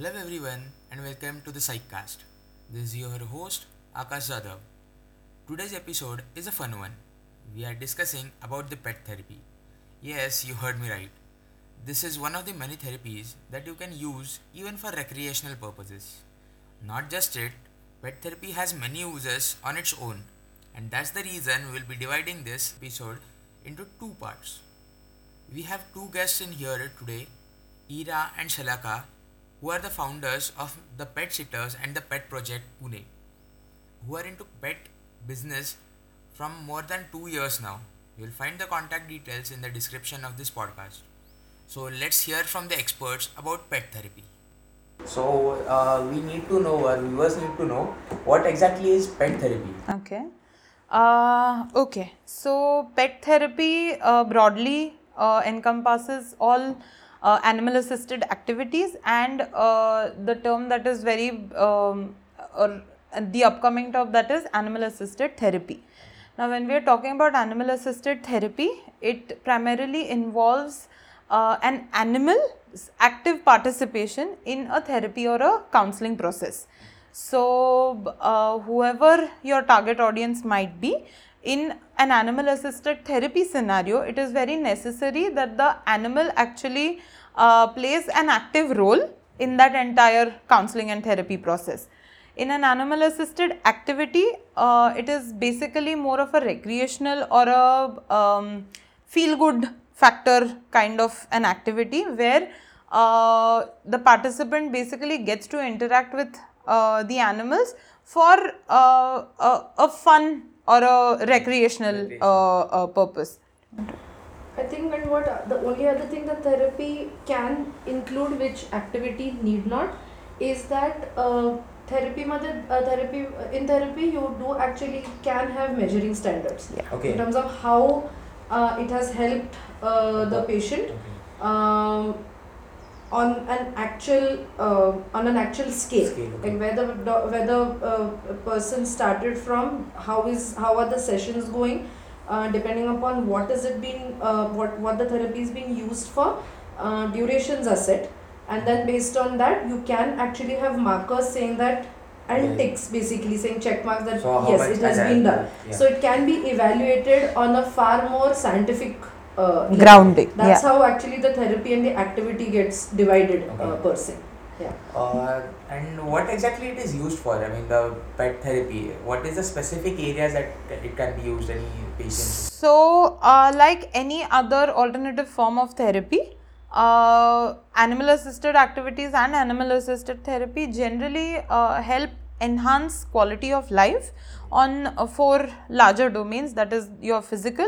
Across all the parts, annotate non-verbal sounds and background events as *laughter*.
Hello everyone and welcome to the Psychcast. This is your host Akash Jadhav. Today's episode is a fun one. We are discussing about the pet therapy. Yes, you heard me right. This is one of the many therapies that you can use even for recreational purposes. Not just it, pet therapy has many uses on its own and that's the reason we'll be dividing this episode into two parts. We have two guests in here today, Ira and Shalaka, who are the founders of the Pet Sitters and the Pet Project Pune, who are into pet business from more than two years now. You'll find the contact details in the description of this podcast. So let's hear from the experts about pet therapy. So uh, we need to know, our viewers need to know what exactly is pet therapy. Okay. Uh, okay. So, pet therapy uh, broadly uh, encompasses all uh, animal assisted activities, and uh, the term that is very um, or the upcoming term that is animal assisted therapy. Now, when we are talking about animal assisted therapy, it primarily involves uh, an animal's active participation in a therapy or a counseling process. So, uh, whoever your target audience might be, in an animal assisted therapy scenario, it is very necessary that the animal actually uh, plays an active role in that entire counseling and therapy process. In an animal assisted activity, uh, it is basically more of a recreational or a um, feel good factor kind of an activity where uh, the participant basically gets to interact with uh, the animals for uh, a, a fun or a recreational uh, uh, purpose. I think and what the only other thing that therapy can include which activity need not is that uh, therapy mother uh, therapy in therapy you do actually can have measuring standards in Okay. terms of how uh, it has helped uh, the patient um, on an actual uh, on an actual scale, Scale, okay. like where the where the uh, person started from how is how are the sessions going uh, depending upon what is it being uh, what what the therapy is being used for uh, durations are set and then based on that you can actually have markers saying that and Yeah. ticks basically saying check marks that So yes it has has been done yeah. so it can be evaluated on a far more scientific uh. Grounding, That's yeah. how actually the therapy and the activity gets divided uh, per se. Yeah. Uh, and what exactly it is used for? I mean, the pet therapy. What is the specific areas that it can be used? Any patients? So, uh, like any other alternative form of therapy, uh, animal assisted activities and animal assisted therapy generally uh, help enhance quality of life on uh, four larger domains that is your physical,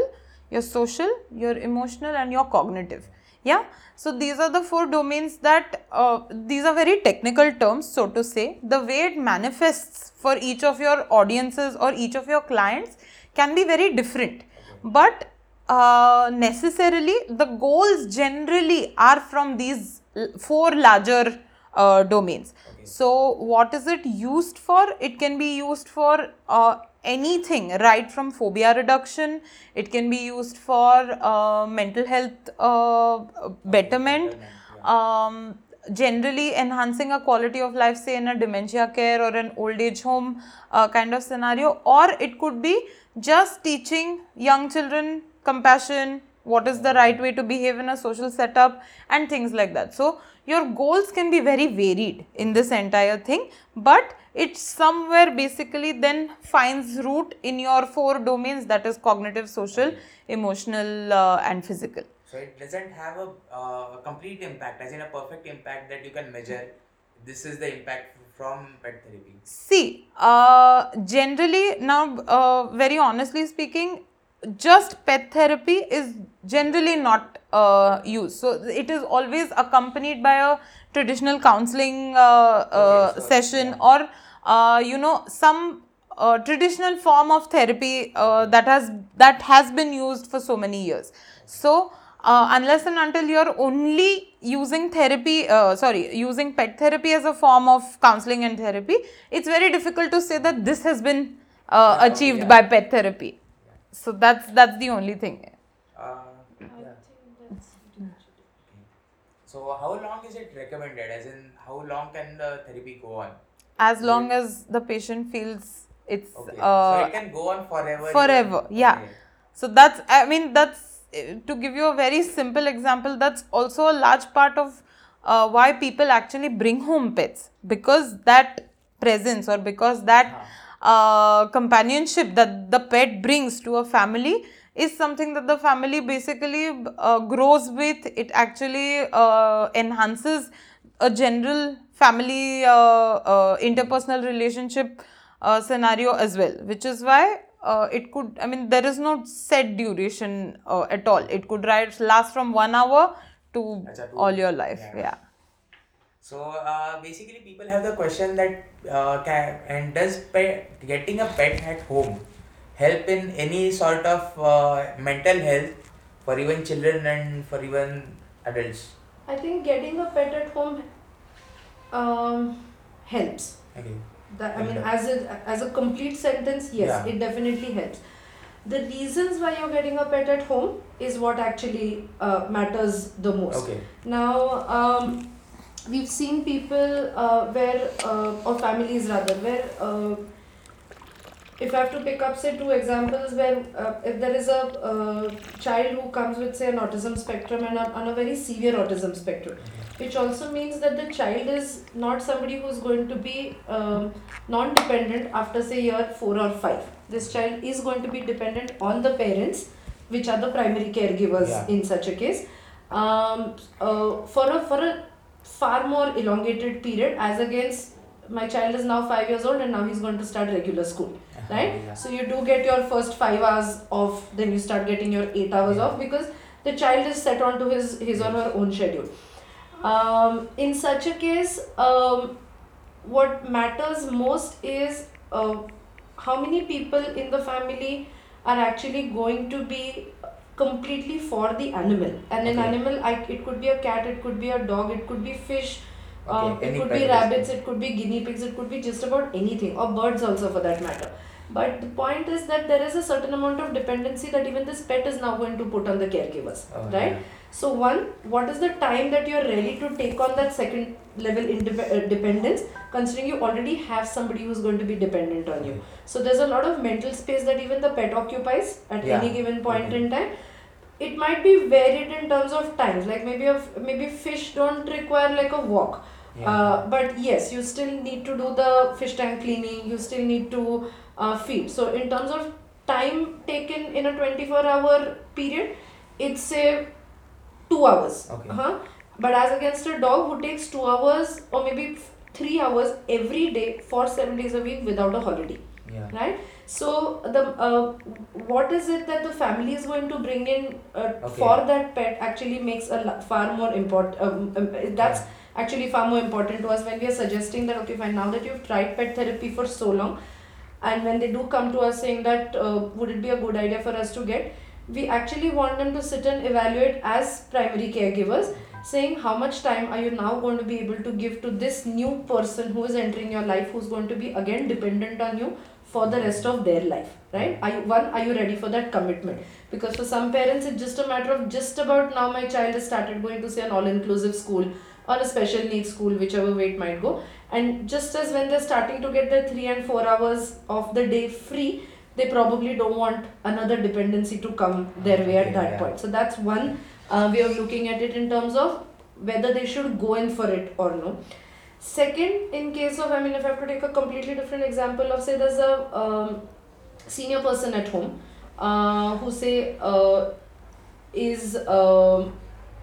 your social, your emotional, and your cognitive. Yeah, so these are the four domains that uh, these are very technical terms, so to say. The way it manifests for each of your audiences or each of your clients can be very different, but uh, necessarily the goals generally are from these four larger uh, domains. So, what is it used for? It can be used for uh, anything, right from phobia reduction, it can be used for uh, mental health uh, betterment, um, generally enhancing a quality of life, say in a dementia care or an old age home uh, kind of scenario, or it could be just teaching young children compassion, what is the right way to behave in a social setup, and things like that. So, your goals can be very varied in this entire thing, but it somewhere basically then finds root in your four domains that is cognitive, social, emotional, uh, and physical. So it doesn't have a uh, complete impact, as in a perfect impact that you can measure. This is the impact from pet therapy. See, uh, generally, now, uh, very honestly speaking, just pet therapy is generally not uh, used. So, it is always accompanied by a traditional counseling uh, uh, Okay, session yeah. or, uh, you know, some uh, traditional form of therapy uh, that has that has been used for so many years. So, uh, unless and until you're only using therapy, uh, sorry, using pet therapy as a form of counseling and therapy, it's very difficult to say that this has been uh, achieved yeah. by pet therapy. So that's that's the only thing. Uh, yeah. So how long is it recommended? As in, how long can the therapy go on? As long as the patient feels it's Okay. uh, so it can go on forever. forever, even- yeah. Okay. So that's, I mean, that's to give you a very simple example, that's also a large part of uh, why people actually bring home pets because that presence or because that uh, companionship that the pet brings to a family is something that the family basically uh, grows with. It actually uh, enhances a general family uh, uh, interpersonal relationship uh, scenario as well, which is why uh, it could, I mean, there is no set duration uh, at all. It could last from one hour to to- all your life. yeah. Yeah. So uh, basically, people have the question that uh, can and does pet, getting a pet at home help in any sort of uh, mental health for even children and for even adults? I think getting a pet at home um, helps. Okay. That, I mean, as a as a complete sentence, yes, Yeah. it definitely helps. The reasons why you're getting a pet at home is what actually uh, matters the most. Okay. Now, um, we've seen people uh, where, uh, or families rather, where uh, if I have to pick up, say, two examples where uh, if there is a uh, child who comes with, say, an autism spectrum and on, on a very severe autism spectrum, which also means that the child is not somebody who's going to be um, non dependent after, say, year four or five. This child is going to be dependent on the parents, which are the primary caregivers Yeah. in such a case. Um, uh, for a for a far more elongated period, as against my child is now five years old and now he's going to start regular school right Yeah. so you do get your first five hours off then you start getting your eight hours Yeah. off because the child is set onto his his or her own schedule um, in such a case um, what matters most is uh, how many people in the family are actually going to be completely for the animal. And an Okay. animal I, it could be a cat it could be a dog it could be fish um, Okay, it could be rabbits it could be guinea pigs it could be just about anything or birds also for that matter. But the point is that there is a certain amount of dependency that even this pet is now going to put on the caregivers Oh, right? Yeah. so one what is the time that you're ready to take on that second level indep- uh, dependence considering you already have somebody who's going to be dependent on you? So there's a lot of mental space that even the pet occupies at Yeah. any given point in time it might be varied in terms of times like maybe a f- maybe fish don't require like a walk Yeah. uh, but yes you still need to do the fish tank cleaning you still need to uh, feed so in terms of time taken in a 24 hour period it's say 2 hours Okay. huh? but as against a dog who takes 2 hours or maybe 3 hours every day for 7 days a week without a holiday yeah. right so the uh, what is it that the family is going to bring in uh, Okay. for that pet actually makes a far more important um, um, that's actually far more important to us when we are suggesting that okay fine now that you've tried pet therapy for so long and when they do come to us saying that uh, would it be a good idea for us to get we actually want them to sit and evaluate as primary caregivers saying how much time are you now going to be able to give to this new person who is entering your life who's going to be again dependent on you for the rest of their life right? Are you one are you ready for that commitment? Because for some parents it's just a matter of just about now my child has started going to say an all inclusive school or a special needs school whichever way it might go. And just as when they're starting to get their 3 and 4 hours of the day free they probably don't want another dependency to come their way at that yeah. point. So that's one uh, way of looking at it in terms of whether they should go in for it or no. Second in case of i mean if i have to take a completely different example of say there's a um, senior person at home uh, who say uh, is um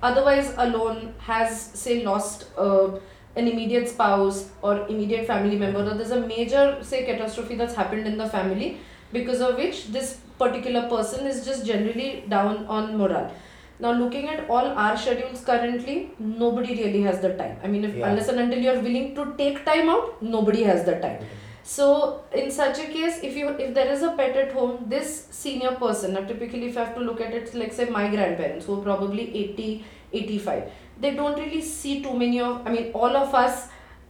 otherwise alone has say lost uh, an immediate spouse or immediate family member or there's a major say catastrophe that's happened in the family because of which this particular person is just generally down on morale now looking at all our schedules currently nobody really has the time i mean if Yeah. unless and until you're willing to take time out nobody has the time so in such a case, if you if there is a pet at home, this senior person, now typically if I have to look at it, like say my grandparents who are probably 80, 85, they don't really see too many of, I mean all of us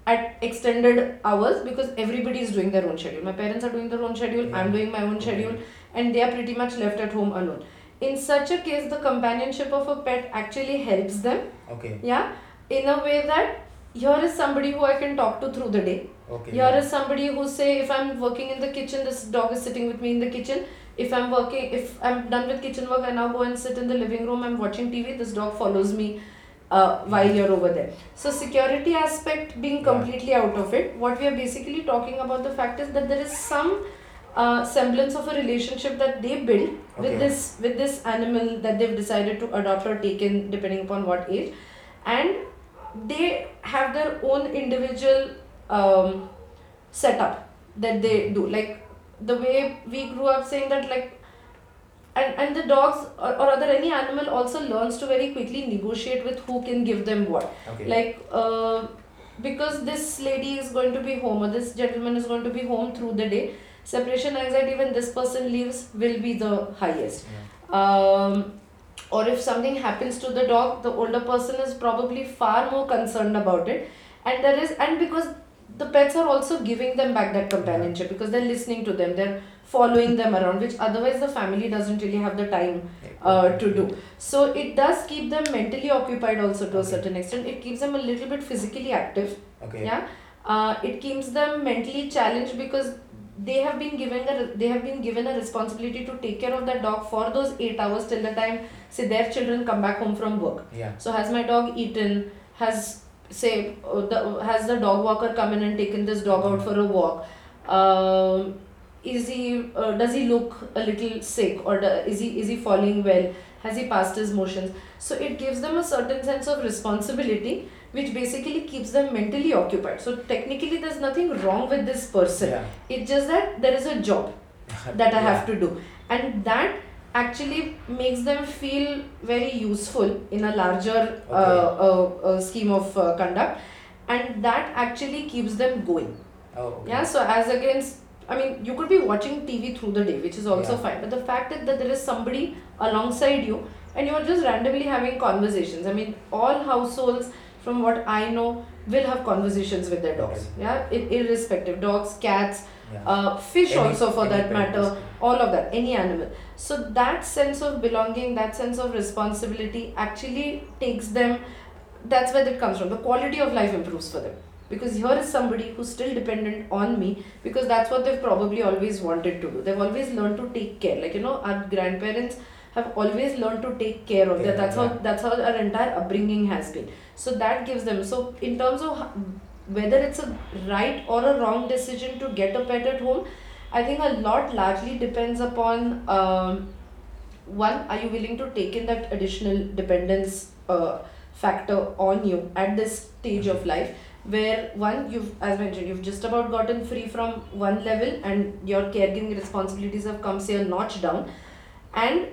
at extended hours because everybody is doing their own schedule. My parents are doing their own schedule, I'm doing my own schedule and they are pretty much left at home alone. In such a case, the companionship of a pet actually helps them Okay. yeah in a way that here is somebody who I can talk to through the day. Okay. Here is somebody who say if I'm working in the kitchen, this dog is sitting with me in the kitchen. If I'm working, if I'm done with kitchen work, I now go and sit in the living room. I'm watching TV. This dog follows me uh, while you're over there. So security aspect being Yeah. completely out of it. What we are basically talking about the fact is that there is some uh, semblance of a relationship that they build Okay. with this with this animal that they've decided to adopt or take in depending upon what age, and they have their own individual um, setup that they do. Like the way we grew up saying that like and, and the dogs or, or other any animal also learns to very quickly negotiate with who can give them what Okay. like uh, because this lady is going to be home or this gentleman is going to be home through the day separation anxiety when this person leaves will be the highest. Um, or if something happens to the dog the older person is probably far more concerned about it. And there is and because the pets are also giving them back that companionship because they're listening to them they're following them around which otherwise the family doesn't really have the time uh, to do. So it does keep them mentally occupied also to a certain extent. It keeps them a little bit physically active. Okay. yeah. Uh, it keeps them mentally challenged because they have been given a they have been given a responsibility to take care of that dog for those eight hours till the time say their children come back home from work. Yeah. so has my dog eaten? Has say uh, the, has the dog walker come in and taken this dog out for a walk? Um, is he uh, does he look a little sick or do, is he is he falling well? Has he passed his motions? So it gives them a certain sense of responsibility which basically keeps them mentally occupied so technically there's nothing wrong with this person Yeah. it's just that there is a job *laughs* that I have to do. And that actually makes them feel very useful in a larger uh, uh, uh, scheme of uh, conduct. And that actually keeps them going. Oh. Okay. Yeah, so as against, I mean, you could be watching TV through the day, which is also Yeah. fine. But the fact is that there is somebody alongside you and you're just randomly having conversations. I mean, all households, from what I know, will have conversations with their dogs. Yeah, ir- irrespective. Dogs, cats, Yeah. uh, fish Any- also for that matter. all of that. Any animal. So that sense of belonging that sense of responsibility actually takes them that's where that comes from. The quality of life improves for them. Because here is somebody who's still dependent on me because that's what they've probably always wanted to do. They've always learned to take care. Like you know our grandparents have always learned to take care of that Yeah, that's how that's how our entire upbringing has been. So that gives them so in terms of whether it's a right or a wrong decision to get a pet at home i think a lot largely depends upon um, one are you willing to take in that additional dependence uh, factor on you at this stage of life where one you've as mentioned you've just about gotten free from one level and your caregiving responsibilities have come say a notch down. And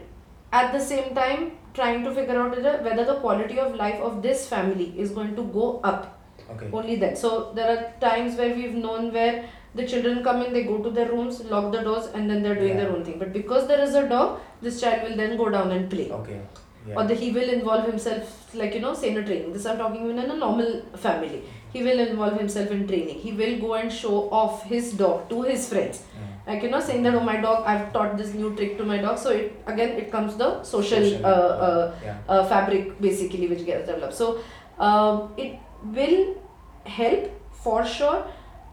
at the same time trying to figure out whether the quality of life of this family is going to go up. Okay. only then. So there are times where we've known where the children come in they go to their rooms lock the doors and then they're doing their own thing. But because there is a dog this child will then go down and play. Okay. Yeah. or the, he will involve himself like you know say in a training. This i'm talking even in a normal family. He will involve himself in training. He will go and show off his dog to his friends. Yeah. Like you know saying that oh my dog i've taught this new trick to my dog so it again it comes the social, Social, uh, uh, yeah. uh, fabric basically which gets developed so um, it will help for sure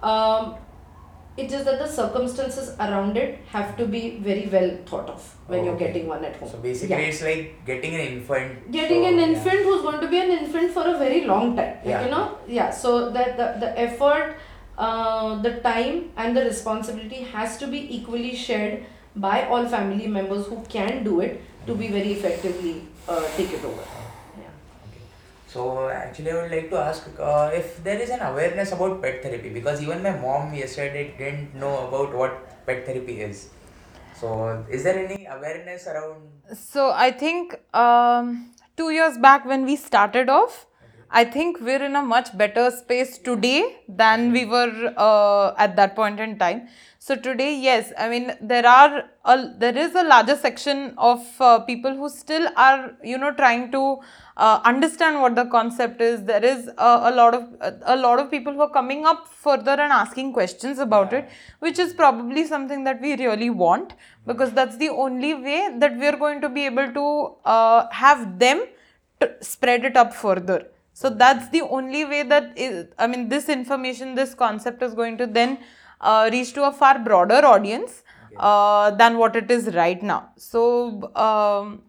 um, it's that the circumstances around it have to be very well thought of when Oh, you're okay. getting one at home So basically, Yeah. it's like getting an infant. getting so, an yeah. infant who's going to be an infant for a very long time like Yeah. you know yeah so that the, the effort uh, the time and the responsibility has to be equally shared by all family members who can do it to be very effectively uh, take it over yeah. Okay. So actually, I would like to ask uh, if there is an awareness about pet therapy because even my mom yesterday didn't know about what pet therapy is. So is there any awareness around? So I think um, two years back when we started off, I think we're in a much better space today than we were uh, at that point in time. So today, yes, I mean there are a, there is a larger section of uh, people who still are you know trying to uh, understand what the concept is. There is a, a lot of a, a lot of people who are coming up further and asking questions about it, which is probably something that we really want because that's the only way that we are going to be able to uh, have them spread it up further So that's the only way that is, I mean, this information, this concept is going to then uh, reach to a far broader audience uh, than what it is right now. So, um,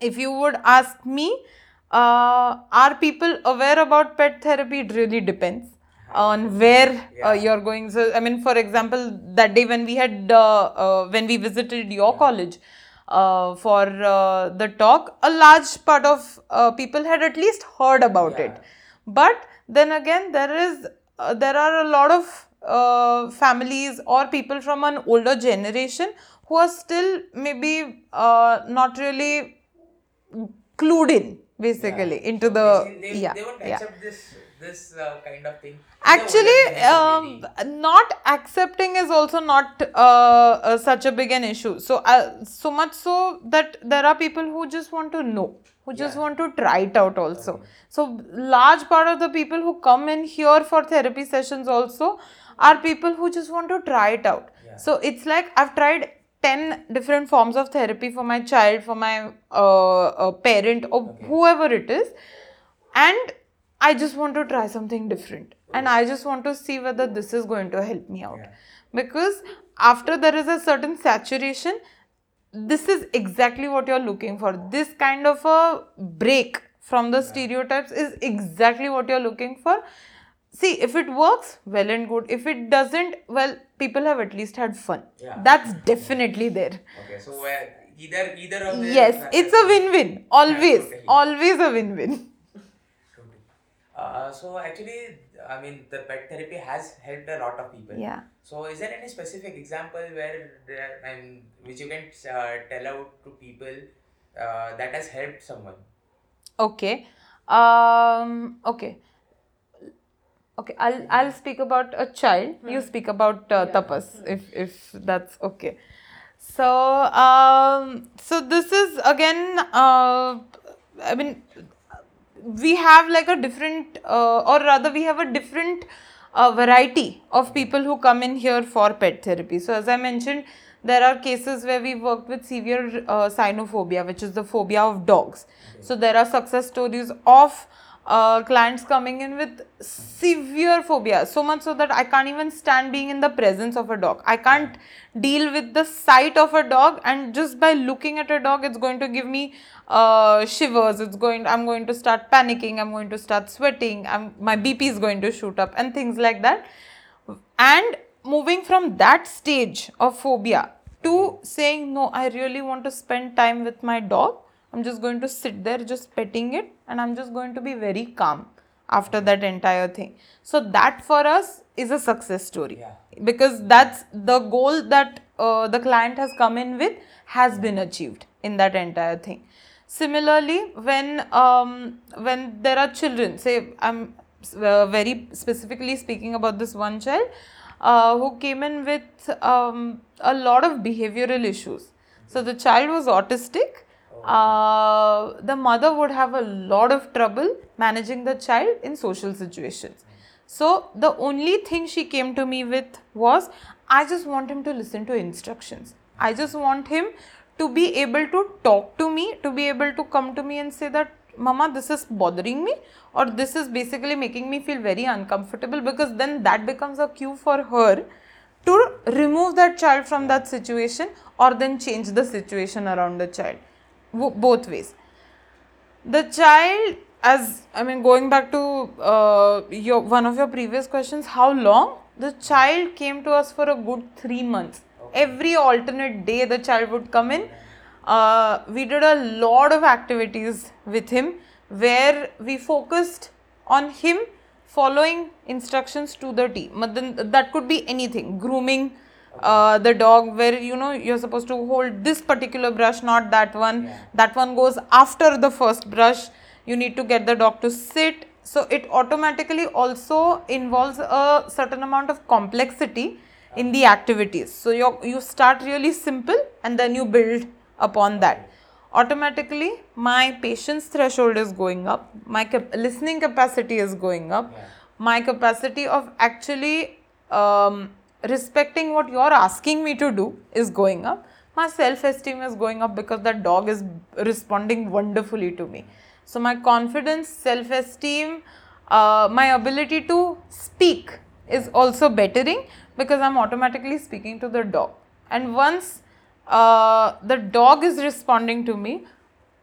if you would ask me, uh, are people aware about pet therapy? It really depends on where uh, you're going. So, I mean, for example, that day when we had uh, uh, when we visited your college for uh, the talk, a large part of uh, people had at least heard about it. But then again, there is uh, there are a lot of uh, families or people from an older generation who are still maybe uh, not really clued in basically into So the they, yeah they won't yeah. accept this uh, kind of thing. actually um, not accepting is also not uh, uh, such a big an issue so uh, so much so that there are people who just want to know who just Yeah. want to try it out also so large part of the people who come in here for therapy sessions also are people who just want to try it out Yeah. so it's like i've tried 10 different forms of therapy for my child for my uh, uh, parent or whoever it is and I just want to try something different and I just want to see whether this is going to help me out. Yeah. Because after there is a certain saturation, this is exactly what you're looking for. This kind of a break from the stereotypes is exactly what you're looking for. See, if it works, well and good. If it doesn't, well, people have at least had fun. Yeah. That's definitely there. Okay, so uh, either either of the Yes, it's a win win. Always. Always a win win. Totally. Uh, so actually, I mean, the pet therapy has helped a lot of people. Yeah. So is there any specific example where there, and which you can uh, tell out to people uh, that has helped someone? Okay. Um, okay. Okay, I'll I'll speak about a child. You speak about uh, tapas, if if that's okay. So um, so this is again. Uh, I mean, we have like a different, uh, or rather, we have a different uh, variety of people who come in here for pet therapy. So, as I mentioned, there are cases where we worked with severe uh, cynophobia, which is the phobia of dogs. So, there are success stories of uh, clients coming in with severe phobia, so much so that I can't even stand being in the presence of a dog. I can't deal with the sight of a dog, and just by looking at a dog, it's going to give me uh, shivers. It's going. I'm going to start panicking. I'm going to start sweating. I'm, my BP is going to shoot up, and things like that. And moving from that stage of phobia to saying no, I really want to spend time with my dog. I'm just going to sit there, just petting it, and I'm just going to be very calm after that entire thing. So, that for us is a success story Yeah. because that's the goal that uh, the client has come in with has been achieved in that entire thing. Similarly, when um, when there are children, say I'm uh, very specifically speaking about this one child uh, who came in with um, a lot of behavioral issues. So the child was autistic. Uh, the mother would have a lot of trouble managing the child in social situations. So the only thing she came to me with was, I just want him to listen to instructions. I just want him to be able to talk to me, to be able to come to me and say that, Mama, this is bothering me, or this is basically making me feel very uncomfortable because then that becomes a cue for her to remove that child from that situation or then change the situation around the child. Both ways. The child as i mean going back to uh, your one of your previous questions how long? The child came to us for a good 3 months. Every alternate day the child would come in. Uh, we did a lot of activities with him where we focused on him following instructions to the T. That could be anything. Grooming uh, the dog where you know you're supposed to hold this particular brush not that one. That one goes after the first brush. You need to get the dog to sit. So it automatically also involves a certain amount of complexity in the activities. So you you start really simple and then you build upon that. Automatically my patience threshold is going up. My cap- listening capacity is going up. My capacity of actually um, respecting what you're asking me to do is going up my self esteem is going up because that dog is responding wonderfully to me So my confidence, self esteem, uh, my ability to speak is also bettering because I'm automatically speaking to the dog. And once uh, the dog is responding to me,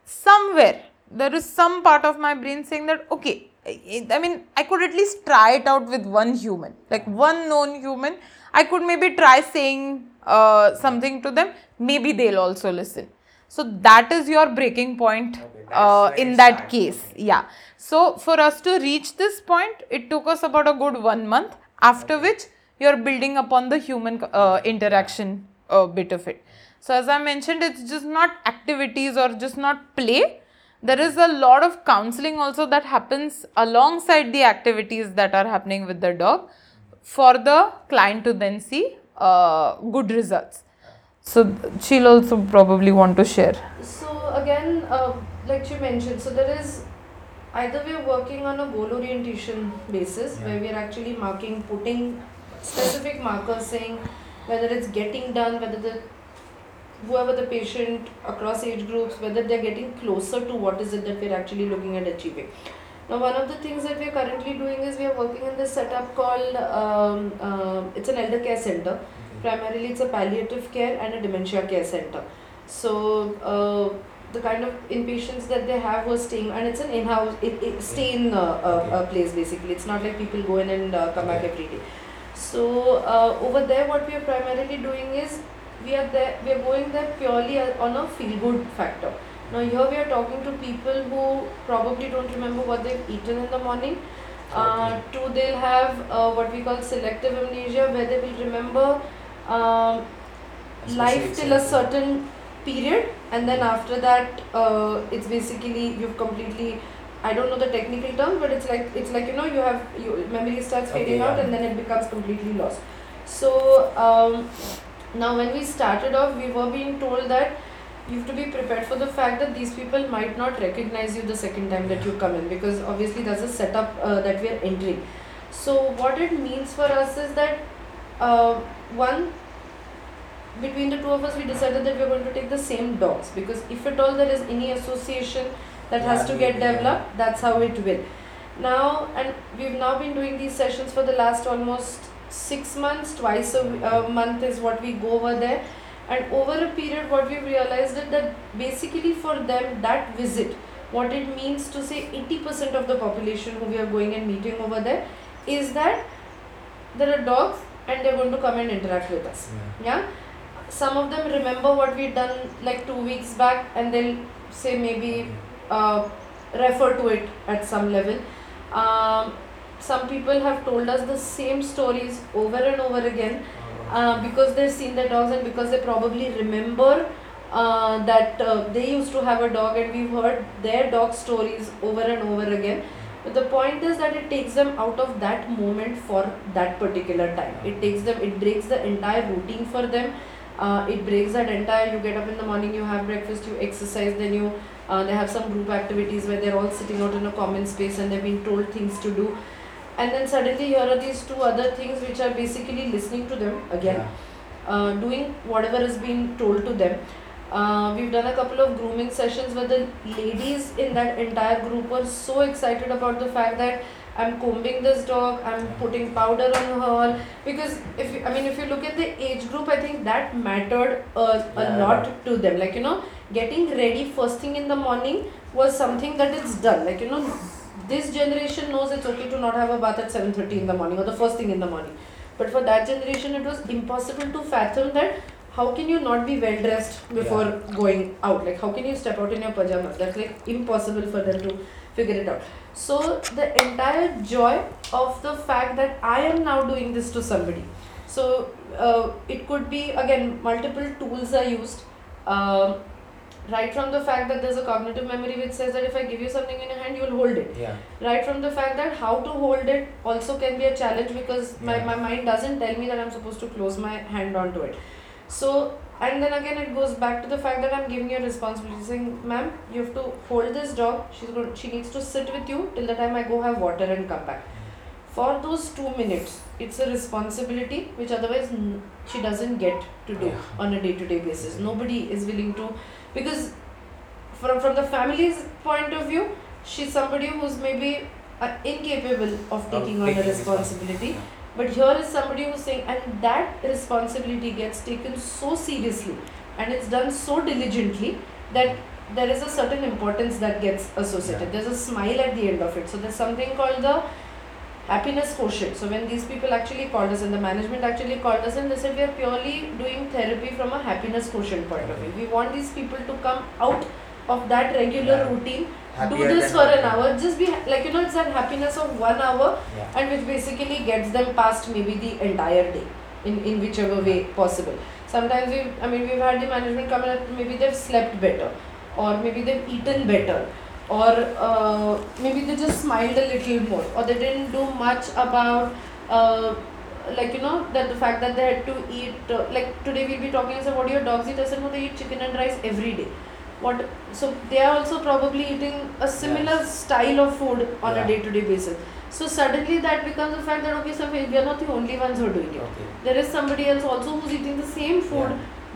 somewhere there is some part of my brain saying that okay I I mean, I could at least try it out with one human, like one known human. I could maybe try saying uh, something to them. Maybe they'll also listen. So that is your breaking point Okay, uh, in that case. Yeah. So for us to reach this point, it took us about a good one month. After which you're building upon the human uh, interaction uh, bit of it. So as I mentioned, it's just not activities or just not play there is a lot of counseling also that happens alongside the activities that are happening with the dog for the client to then see uh, good results. So she'll also probably want to share. So again, uh, like you mentioned, so there is either we're working on a goal orientation basis where we're actually marking, putting specific markers saying whether it's getting done, whether the whoever the patient across age groups, whether they're getting closer to what is it that we're actually looking at achieving. Now, one of the things that we're currently doing is we are working in this setup called um, uh, it's an elder care center. Primarily, it's a palliative care and a dementia care center. So, uh, the kind of inpatients that they have were staying, and it's an in-house, it, it stay in uh, uh, place basically. It's not like people go in and uh, come back every day. So uh, over there, what we are primarily doing is we are there, we are going there purely on a feel-good factor. Now here we are talking to people who probably don't remember what they've eaten in the morning. Uh, two, they'll have uh, what we call selective amnesia, where they will remember um, life till a certain period, and then after that, uh, it's basically you've completely. I don't know the technical term, but it's like it's like you know you have your memory starts Okay, fading out, and then it becomes completely lost. So um, now when we started off, we were being told that you have to be prepared for the fact that these people might not recognize you the second time that you come in because obviously that's a setup uh, that we are entering. So what it means for us is that uh, one between the two of us we decided that we are going to take the same dogs because if at all there is any association that has to get yeah. developed that's how it will now and we've now been doing these sessions for the last almost six months twice a a month is what we go over there and over a period what we've realized is that basically for them that visit what it means to say 80% of the population who we are going and meeting over there is that there are dogs and they're going to come and interact with us. Yeah. Some of them remember what we done like two weeks back and they'll say maybe uh, refer to it at some level. Um, some people have told us the same stories over and over again uh, because they've seen their dogs and because they probably remember uh, that uh, they used to have a dog and we've heard their dog stories over and over again. But the point is that it takes them out of that moment for that particular time. It takes them it breaks the entire routine for them. Uh, it breaks that entire you get up in the morning you have breakfast you exercise then you uh, they have some group activities where they're all sitting out in a common space and they've been told things to do and then suddenly here are these two other things which are basically listening to them again uh, doing whatever is being told to them. Uh, we've done a couple of grooming sessions where the ladies in that entire group were so excited about the fact that I'm combing this dog, I'm putting powder on her. Because if you, I mean, if you look at the age group, I think that mattered uh, a Yeah. lot to them. Like you know, getting ready first thing in the morning was something that is done. Like you know, this generation knows it's okay to not have a bath at 7:30 in the morning or the first thing in the morning. But for that generation, it was impossible to fathom that how can you not be well dressed before going out? Like, how can you step out in your pajamas? That's like impossible for them to figure it out. So, the entire joy of the fact that I am now doing this to somebody. So, uh, it could be again, multiple tools are used. Um, right from the fact that there's a cognitive memory which says that if I give you something in your hand, you will hold it Yeah. right from the fact that how to hold it also can be a challenge because my, Yeah. my mind doesn't tell me that i'm supposed to close my hand onto it so and then again it goes back to the fact that i'm giving you a responsibility saying ma'am you have to hold this dog she's going she needs to sit with you till the time i go have water and come back for those two minutes it's a responsibility which otherwise n- she doesn't get to do Yeah. on a day-to-day basis nobody is willing to because from from the family's point of view she's somebody who's maybe uh, incapable of taking on the responsibility. Yeah. But here is somebody who's saying, and that responsibility gets taken so seriously and it's done so diligently that there is a certain importance that gets associated. Yeah. There's a smile at the end of it. So there's something called the happiness quotient. So when these people actually called us and the management actually called us and they said we are purely doing therapy from a happiness quotient point of view. We want these people to come out of that regular Yeah. routine, Happier do this for an hour, just be like you know it's that happiness of one hour Yeah. and which basically gets them past maybe the entire day in, in whichever way possible. Sometimes we I mean we've had the management come and maybe they've slept better or maybe they've eaten better or uh, maybe they just smiled a little more or they didn't do much about uh, like you know that the fact that they had to eat uh, like today we'll be talking about what do your dogs eat? I said no they eat chicken and rice every day. What so they are also probably eating a similar style of food on Yeah. a day to day basis. So suddenly that becomes the fact that okay so we are not the only ones who are doing it. Okay. there is somebody else also who's eating the same food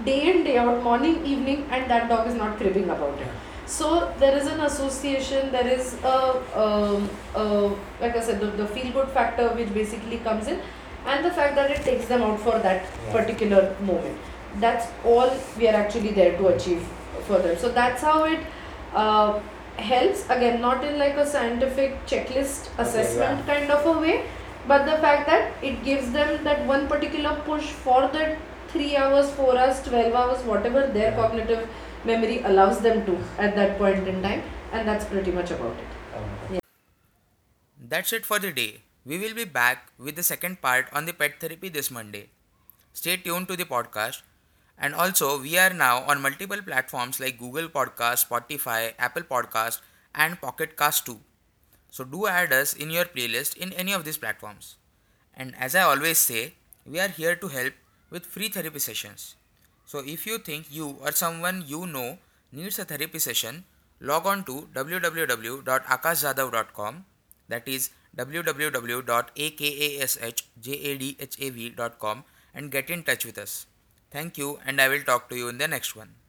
day in day out morning evening and that dog is not cribbing about it so there is an association there is a, um, uh, like i said the, the feel good factor which basically comes in and the fact that it takes them out for that Yeah. particular moment that's all we are actually there to achieve for them so that's how it uh, helps again not in like a scientific checklist Okay, assessment kind of a way but the fact that it gives them that one particular push for that 3 hours 4 hours 12 hours whatever their Yeah. cognitive memory allows them to at that point in time and that's pretty much about it Um, That's it for the day. We will be back with the second part on the pet therapy this Monday. Stay tuned to the podcast. And also, we are now on multiple platforms like Google Podcast, Spotify, Apple Podcast, and Pocket Cast too. So do add us in your playlist in any of these platforms. And as I always say, we are here to help with free therapy sessions. So if you think you or someone you know needs a therapy session, log on to www.akashjadhav.com that is www.akashjadhav.com and get in touch with us. Thank you and I will talk to you in the next one.